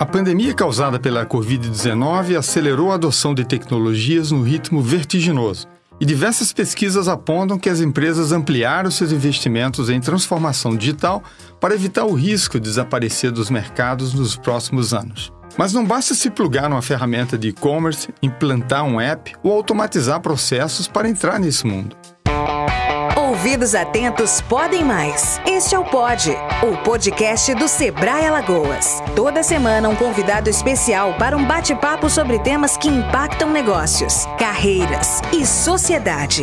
A pandemia causada pela Covid-19 acelerou a adoção de tecnologias no ritmo vertiginoso. E diversas pesquisas apontam que as empresas ampliaram seus investimentos em transformação digital para evitar o risco de desaparecer dos mercados nos próximos anos. Mas não basta se plugar numa ferramenta de e-commerce, implantar um app ou automatizar processos para entrar nesse mundo. Ouvidos atentos podem mais. Este é o Pod, o podcast do Sebrae Alagoas. Toda semana um convidado especial para um bate-papo sobre temas que impactam negócios, carreiras e sociedade.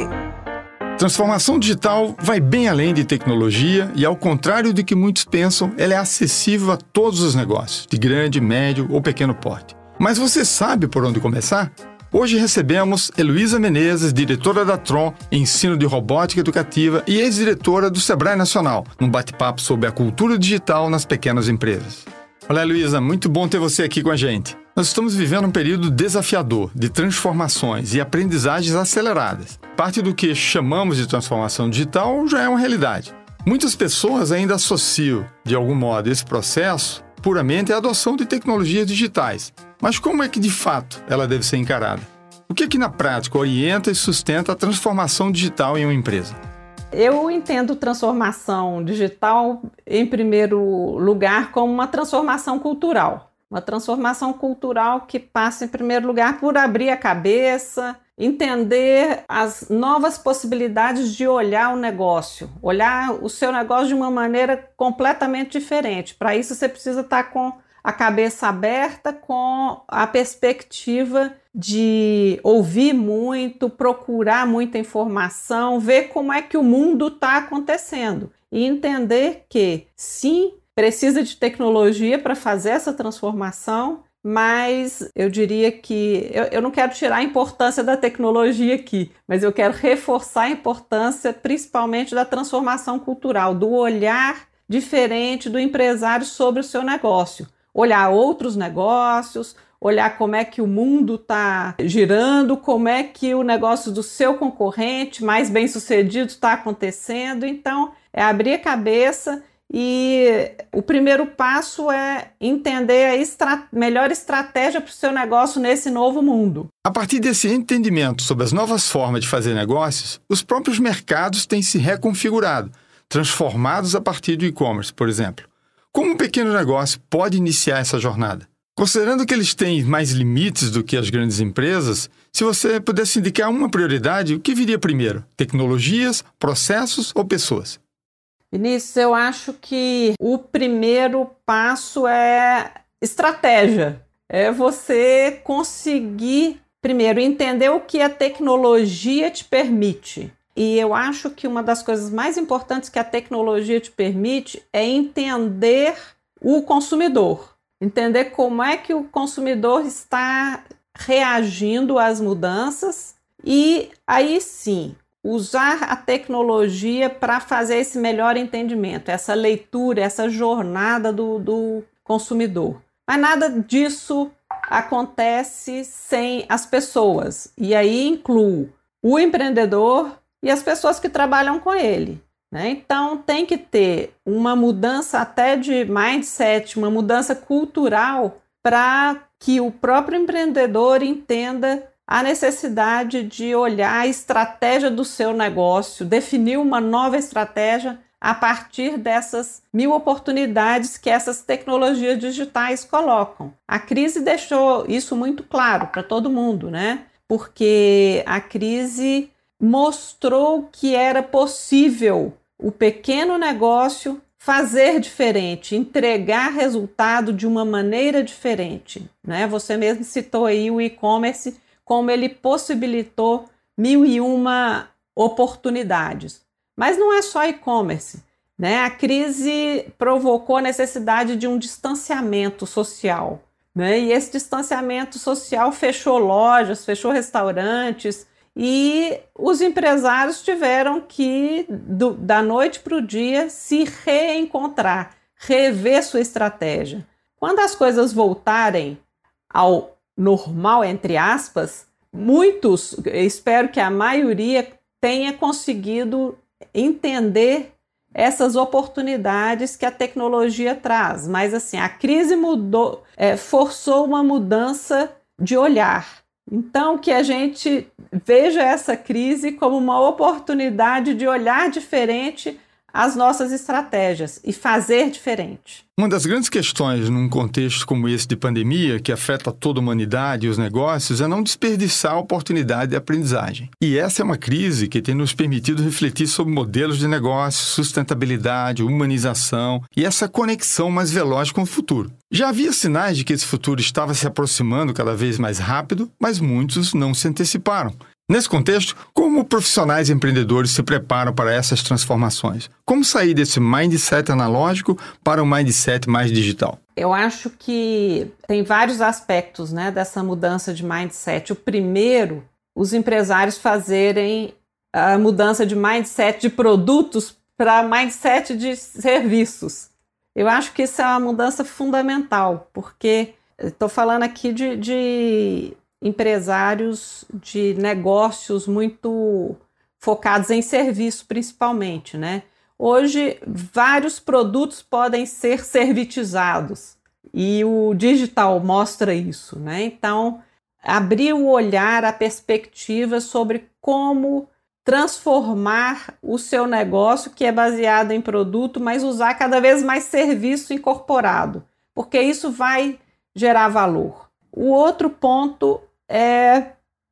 Transformação digital vai bem além de tecnologia e, ao contrário do que muitos pensam, ela é acessível a todos os negócios, de grande, médio ou pequeno porte. Mas você sabe por onde começar? Hoje recebemos Heloísa Menezes, diretora da Tron, Ensino de Robótica Educativa e ex-diretora do Sebrae Nacional, num bate-papo sobre a cultura digital nas pequenas empresas. Olá, Heloísa, muito bom ter você aqui com a gente. Nós estamos vivendo um período desafiador de transformações e aprendizagens aceleradas. Parte do que chamamos de transformação digital já é uma realidade. Muitas pessoas ainda associam, de algum modo, esse processo puramente à adoção de tecnologias digitais, mas como é que de fato ela deve ser encarada? O que é que na prática orienta e sustenta a transformação digital em uma empresa? Eu entendo transformação digital, em primeiro lugar, como uma transformação cultural. Uma transformação cultural que passa, em primeiro lugar, por abrir a cabeça, entender as novas possibilidades de olhar o negócio, olhar o seu negócio de uma maneira completamente diferente. Para isso, você precisa estar com a cabeça aberta com a perspectiva de ouvir muito, procurar muita informação, ver como é que o mundo está acontecendo e entender que sim, precisa de tecnologia para fazer essa transformação, mas eu diria que eu, eu, não quero tirar a importância da tecnologia aqui, mas eu quero reforçar a importância principalmente da transformação cultural, do olhar diferente do empresário sobre o seu negócio olhar outros negócios, olhar como é que o mundo está girando, como é que o negócio do seu concorrente mais bem sucedido está acontecendo. Então, é abrir a cabeça e o primeiro passo é entender a estra melhor estratégia para o seu negócio nesse novo mundo. A partir desse entendimento sobre as novas formas de fazer negócios, os próprios mercados têm se reconfigurado, transformados a partir do e-commerce, por exemplo. Como um pequeno negócio pode iniciar essa jornada? Considerando que eles têm mais limites do que as grandes empresas, se você pudesse indicar uma prioridade, o que viria primeiro? Tecnologias, processos ou pessoas? Vinícius, eu acho que o primeiro passo é estratégia. É você conseguir, primeiro, entender o que a tecnologia te permite. E eu acho que uma das coisas mais importantes que a tecnologia te permite é entender o consumidor, entender como é que o consumidor está reagindo às mudanças. E aí sim usar a tecnologia para fazer esse melhor entendimento, essa leitura, essa jornada do, do consumidor. Mas nada disso acontece sem as pessoas, e aí incluo o empreendedor, e as pessoas que trabalham com ele. Né? Então, tem que ter uma mudança até de mindset, uma mudança cultural, para que o próprio empreendedor entenda a necessidade de olhar a estratégia do seu negócio, definir uma nova estratégia a partir dessas mil oportunidades que essas tecnologias digitais colocam. A crise deixou isso muito claro para todo mundo, né? Porque a crise mostrou que era possível o pequeno negócio fazer diferente, entregar resultado de uma maneira diferente. Né? Você mesmo citou aí o e-commerce, como ele possibilitou mil e uma oportunidades. Mas não é só e-commerce. Né? A crise provocou a necessidade de um distanciamento social. Né? E esse distanciamento social fechou lojas, fechou restaurantes, e os empresários tiveram que, do, da noite para o dia, se reencontrar, rever sua estratégia. Quando as coisas voltarem ao normal, entre aspas, muitos, espero que a maioria tenha conseguido entender essas oportunidades que a tecnologia traz. Mas assim, a crise mudou, é, forçou uma mudança de olhar. Então, que a gente veja essa crise como uma oportunidade de olhar diferente as nossas estratégias e fazer diferente. Uma das grandes questões num contexto como esse de pandemia, que afeta toda a humanidade e os negócios, é não desperdiçar a oportunidade de aprendizagem. E essa é uma crise que tem nos permitido refletir sobre modelos de negócio, sustentabilidade, humanização e essa conexão mais veloz com o futuro. Já havia sinais de que esse futuro estava se aproximando cada vez mais rápido, mas muitos não se anteciparam. Nesse contexto, como profissionais e empreendedores se preparam para essas transformações? Como sair desse mindset analógico para um mindset mais digital? Eu acho que tem vários aspectos né, dessa mudança de mindset. O primeiro, os empresários fazerem a mudança de mindset de produtos para mindset de serviços. Eu acho que isso é uma mudança fundamental, porque estou falando aqui de, de empresários de negócios muito focados em serviço, principalmente, né? Hoje, vários produtos podem ser servitizados e o digital mostra isso, né? Então, abrir o olhar, a perspectiva sobre como transformar o seu negócio que é baseado em produto, mas usar cada vez mais serviço incorporado, porque isso vai gerar valor. O outro ponto é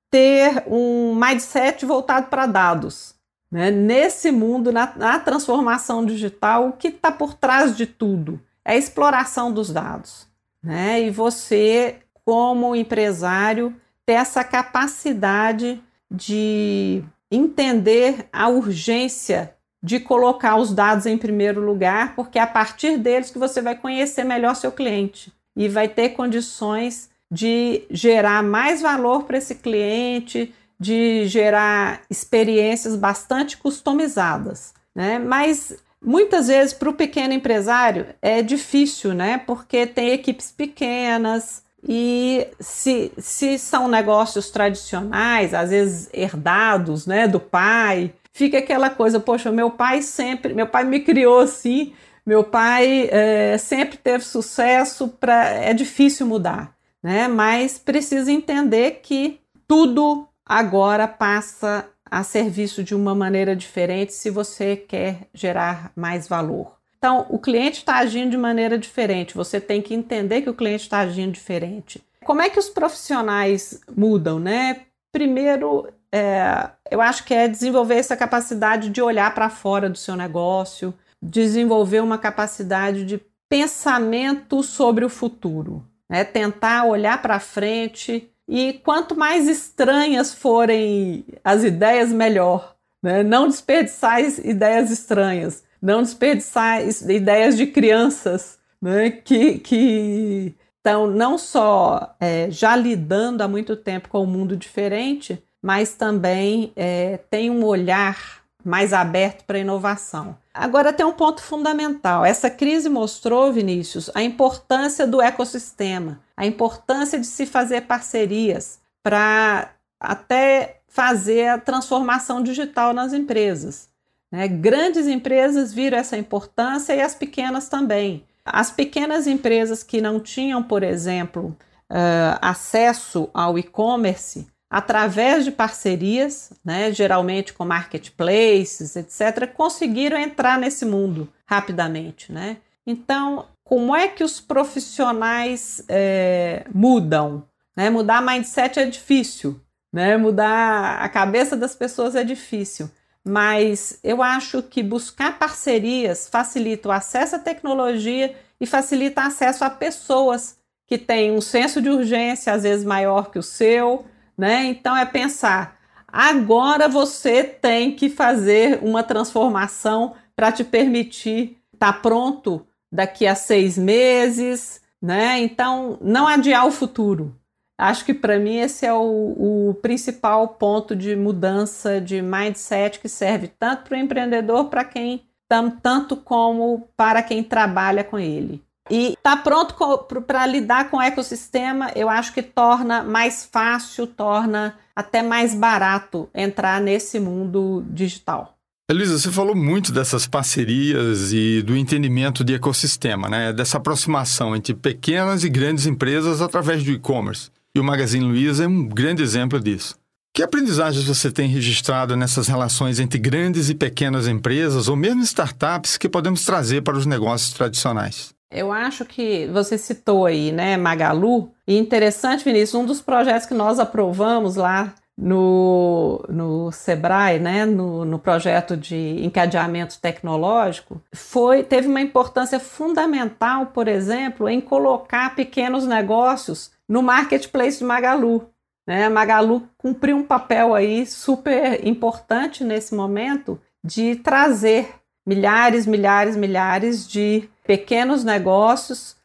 ter um mindset voltado para dados. Né? Nesse mundo, na, na transformação digital, o que está por trás de tudo? É a exploração dos dados. Né? E você, como empresário, ter essa capacidade de entender a urgência de colocar os dados em primeiro lugar, porque é a partir deles que você vai conhecer melhor seu cliente e vai ter condições de gerar mais valor para esse cliente, de gerar experiências bastante customizadas, né? Mas muitas vezes para o pequeno empresário é difícil, né? Porque tem equipes pequenas e se, se são negócios tradicionais, às vezes herdados, né, do pai, fica aquela coisa, poxa, meu pai sempre, meu pai me criou assim, meu pai é, sempre teve sucesso, para é difícil mudar né? Mas precisa entender que tudo agora passa a serviço de uma maneira diferente se você quer gerar mais valor. Então, o cliente está agindo de maneira diferente, você tem que entender que o cliente está agindo diferente. Como é que os profissionais mudam, né? Primeiro, é, eu acho que é desenvolver essa capacidade de olhar para fora do seu negócio, desenvolver uma capacidade de pensamento sobre o futuro né? tentar olhar para frente e quanto mais estranhas forem as ideias, melhor. Né? Não desperdiçar ideias estranhas, não desperdiçar ideias de crianças né? que, que estão não só é, já lidando há muito tempo com o um mundo diferente, mas também é, tem um olhar mais aberto para inovação. Agora tem um ponto fundamental. Essa crise mostrou, Vinícius, a importância do ecossistema, a importância de se fazer parcerias para até fazer a transformação digital nas empresas. Né? Grandes empresas viram essa importância e as pequenas também. As pequenas empresas que não tinham, por exemplo, uh, acesso ao e-commerce, através de parcerias, né, geralmente com marketplaces, etc., conseguiram entrar nesse mundo rapidamente. Né? Então, como é que os profissionais é, mudam? Né? Mudar mindset é difícil, né? mudar a cabeça das pessoas é difícil, mas eu acho que buscar parcerias facilita o acesso à tecnologia e facilita acesso a pessoas que têm um senso de urgência, às vezes maior que o seu, né? Então é pensar, agora você tem que fazer uma transformação para te permitir estar tá pronto daqui a seis meses, né? Então não adiar o futuro. Acho que para mim esse é o, o, principal ponto de mudança de mindset que serve tanto para o empreendedor, para quem tanto como para quem trabalha com ele. E tá pronto para lidar com o ecossistema, eu acho que torna mais fácil, torna até mais barato entrar nesse mundo digital. Elisa, você falou muito dessas parcerias e do entendimento de ecossistema, né? Dessa aproximação entre pequenas e grandes empresas através do e-commerce. E o Magazine Luiza é um grande exemplo disso. Que aprendizagens você tem registrado nessas relações entre grandes e pequenas empresas ou mesmo startups que podemos trazer para os negócios tradicionais? Eu acho que você citou aí, né, Magalu, e interessante, Vinícius, um dos projetos que nós aprovamos lá no, no Sebrae, né, no, no projeto de encadeamento tecnológico, foi teve uma importância fundamental, por exemplo, em colocar pequenos negócios no marketplace de Magalu. Né? Magalu cumpriu um papel aí super importante nesse momento de trazer milhares, milhares, milhares de pequenos negócios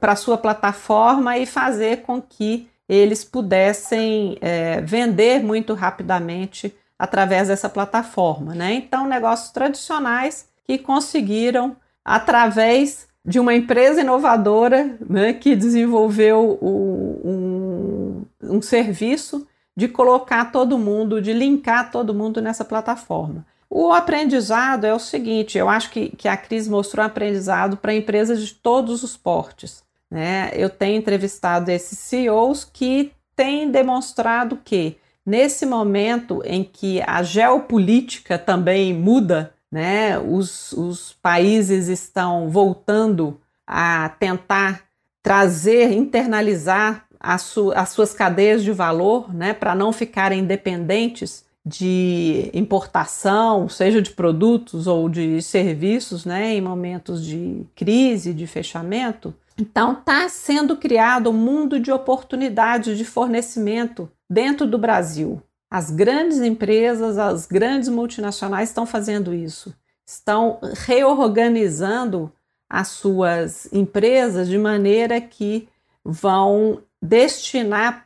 para a sua plataforma e fazer com que eles pudessem é, vender muito rapidamente através dessa plataforma. Né? Então, negócios tradicionais que conseguiram, através de uma empresa inovadora né, que desenvolveu o, um, um serviço de colocar todo mundo, de linkar todo mundo nessa plataforma. O aprendizado é o seguinte: eu acho que, que a crise mostrou aprendizado para empresas de todos os portes. Né? Eu tenho entrevistado esses CEOs que têm demonstrado que, nesse momento em que a geopolítica também muda, né? os, os países estão voltando a tentar trazer, internalizar as, su as suas cadeias de valor né? para não ficarem dependentes de importação, seja de produtos ou de serviços, né, em momentos de crise, de fechamento, então, está sendo criado um mundo de oportunidades de fornecimento dentro do Brasil. As grandes empresas, as grandes multinacionais estão fazendo isso, estão reorganizando as suas empresas de maneira que vão destinar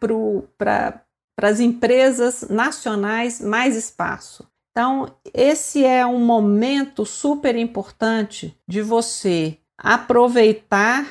para as empresas nacionais mais espaço. Então, esse é um momento super importante de você aproveitar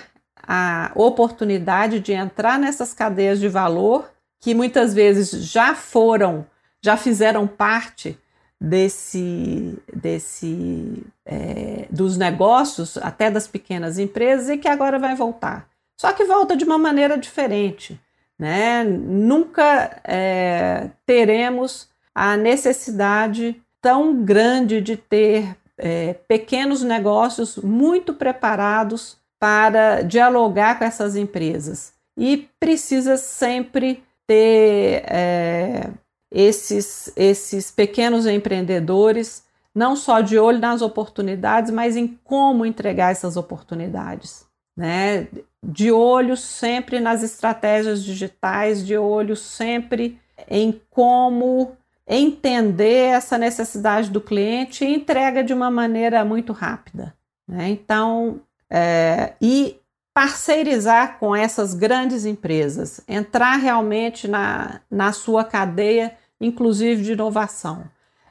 a oportunidade de entrar nessas cadeias de valor que muitas vezes já foram, já fizeram parte desse, desse é, dos negócios, até das pequenas empresas, e que agora vai voltar. Só que volta de uma maneira diferente. Né? Nunca é, teremos a necessidade tão grande de ter é, pequenos negócios muito preparados para dialogar com essas empresas. E precisa sempre ter é, esses, esses pequenos empreendedores, não só de olho nas oportunidades, mas em como entregar essas oportunidades. Né? De olho sempre nas estratégias digitais, de olho sempre em como entender essa necessidade do cliente e entrega de uma maneira muito rápida. Né? Então, é, e parceirizar com essas grandes empresas, entrar realmente na, na sua cadeia, inclusive de inovação.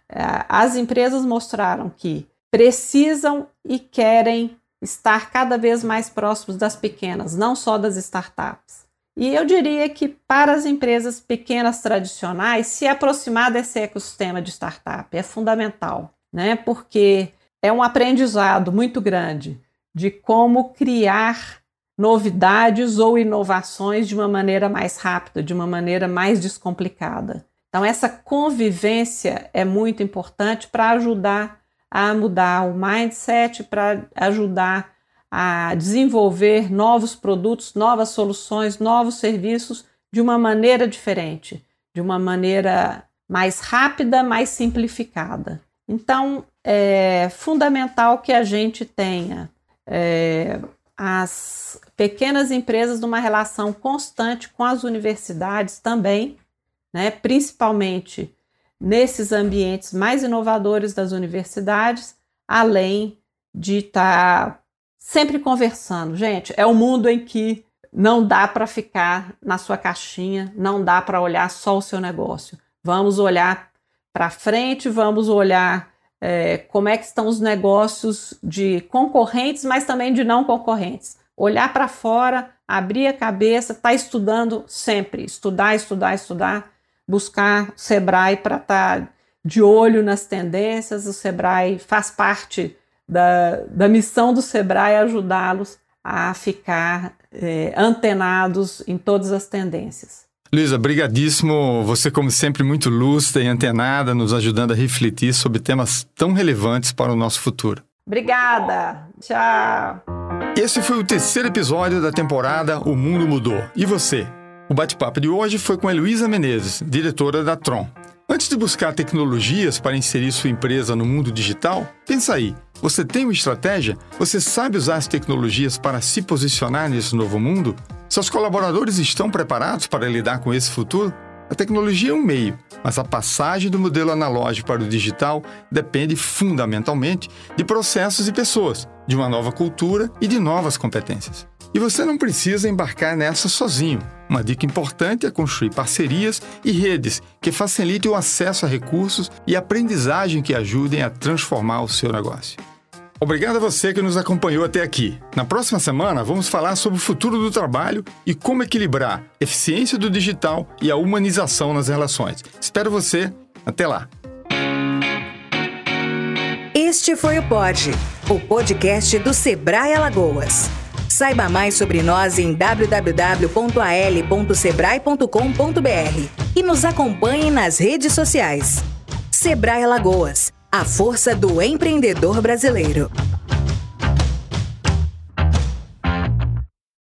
É, as empresas mostraram que precisam e querem estar cada vez mais próximos das pequenas, não só das startups. E eu diria que para as empresas pequenas tradicionais, se aproximar desse ecossistema de startup é fundamental, né? Porque é um aprendizado muito grande de como criar novidades ou inovações de uma maneira mais rápida, de uma maneira mais descomplicada. Então, essa convivência é muito importante para ajudar a mudar o mindset, para ajudar a desenvolver novos produtos, novas soluções, novos serviços de uma maneira diferente, de uma maneira mais rápida, mais simplificada. Então, é fundamental que a gente tenha é, as pequenas empresas numa relação constante com as universidades também, né, principalmente nesses ambientes mais inovadores das universidades, além de estar tá sempre conversando. Gente, é um mundo em que não dá para ficar na sua caixinha, não dá para olhar só o seu negócio. Vamos olhar para frente, vamos olhar é, como é que estão os negócios de concorrentes, mas também de não concorrentes. Olhar para fora, abrir a cabeça, estar tá estudando sempre, estudar, estudar, estudar, buscar Sebrae para estar tá de olho nas tendências. O Sebrae faz parte da, da missão do Sebrae ajudá-los a ficar é, antenados em todas as tendências. Luísa, brigadíssimo. Você, como sempre, muito lúcida e antenada, nos ajudando a refletir sobre temas tão relevantes para o nosso futuro. Obrigada. Tchau. Esse foi o terceiro episódio da temporada O Mundo Mudou. E você? O bate-papo de hoje foi com Heloísa Menezes, diretora da Tron. Antes de buscar tecnologias para inserir sua empresa no mundo digital, pensa aí. Você tem uma estratégia? Você sabe usar as tecnologias para se posicionar nesse novo mundo? Seus colaboradores estão preparados para lidar com esse futuro? A tecnologia é um meio, mas a passagem do modelo analógico para o digital depende fundamentalmente de processos e pessoas, de uma nova cultura e de novas competências. E você não precisa embarcar nessa sozinho. Uma dica importante é construir parcerias e redes que facilitem o acesso a recursos e aprendizagem que ajudem a transformar o seu negócio. Obrigado a você que nos acompanhou até aqui. Na próxima semana, vamos falar sobre o futuro do trabalho e como equilibrar eficiência do digital e a humanização nas relações. Espero você. Até lá. Este foi o Pod, o podcast do Sebrae Alagoas. Saiba mais sobre nós em www.al.sebrae.com.br e nos acompanhe nas redes sociais. Sebrae Alagoas a força do empreendedor brasileiro.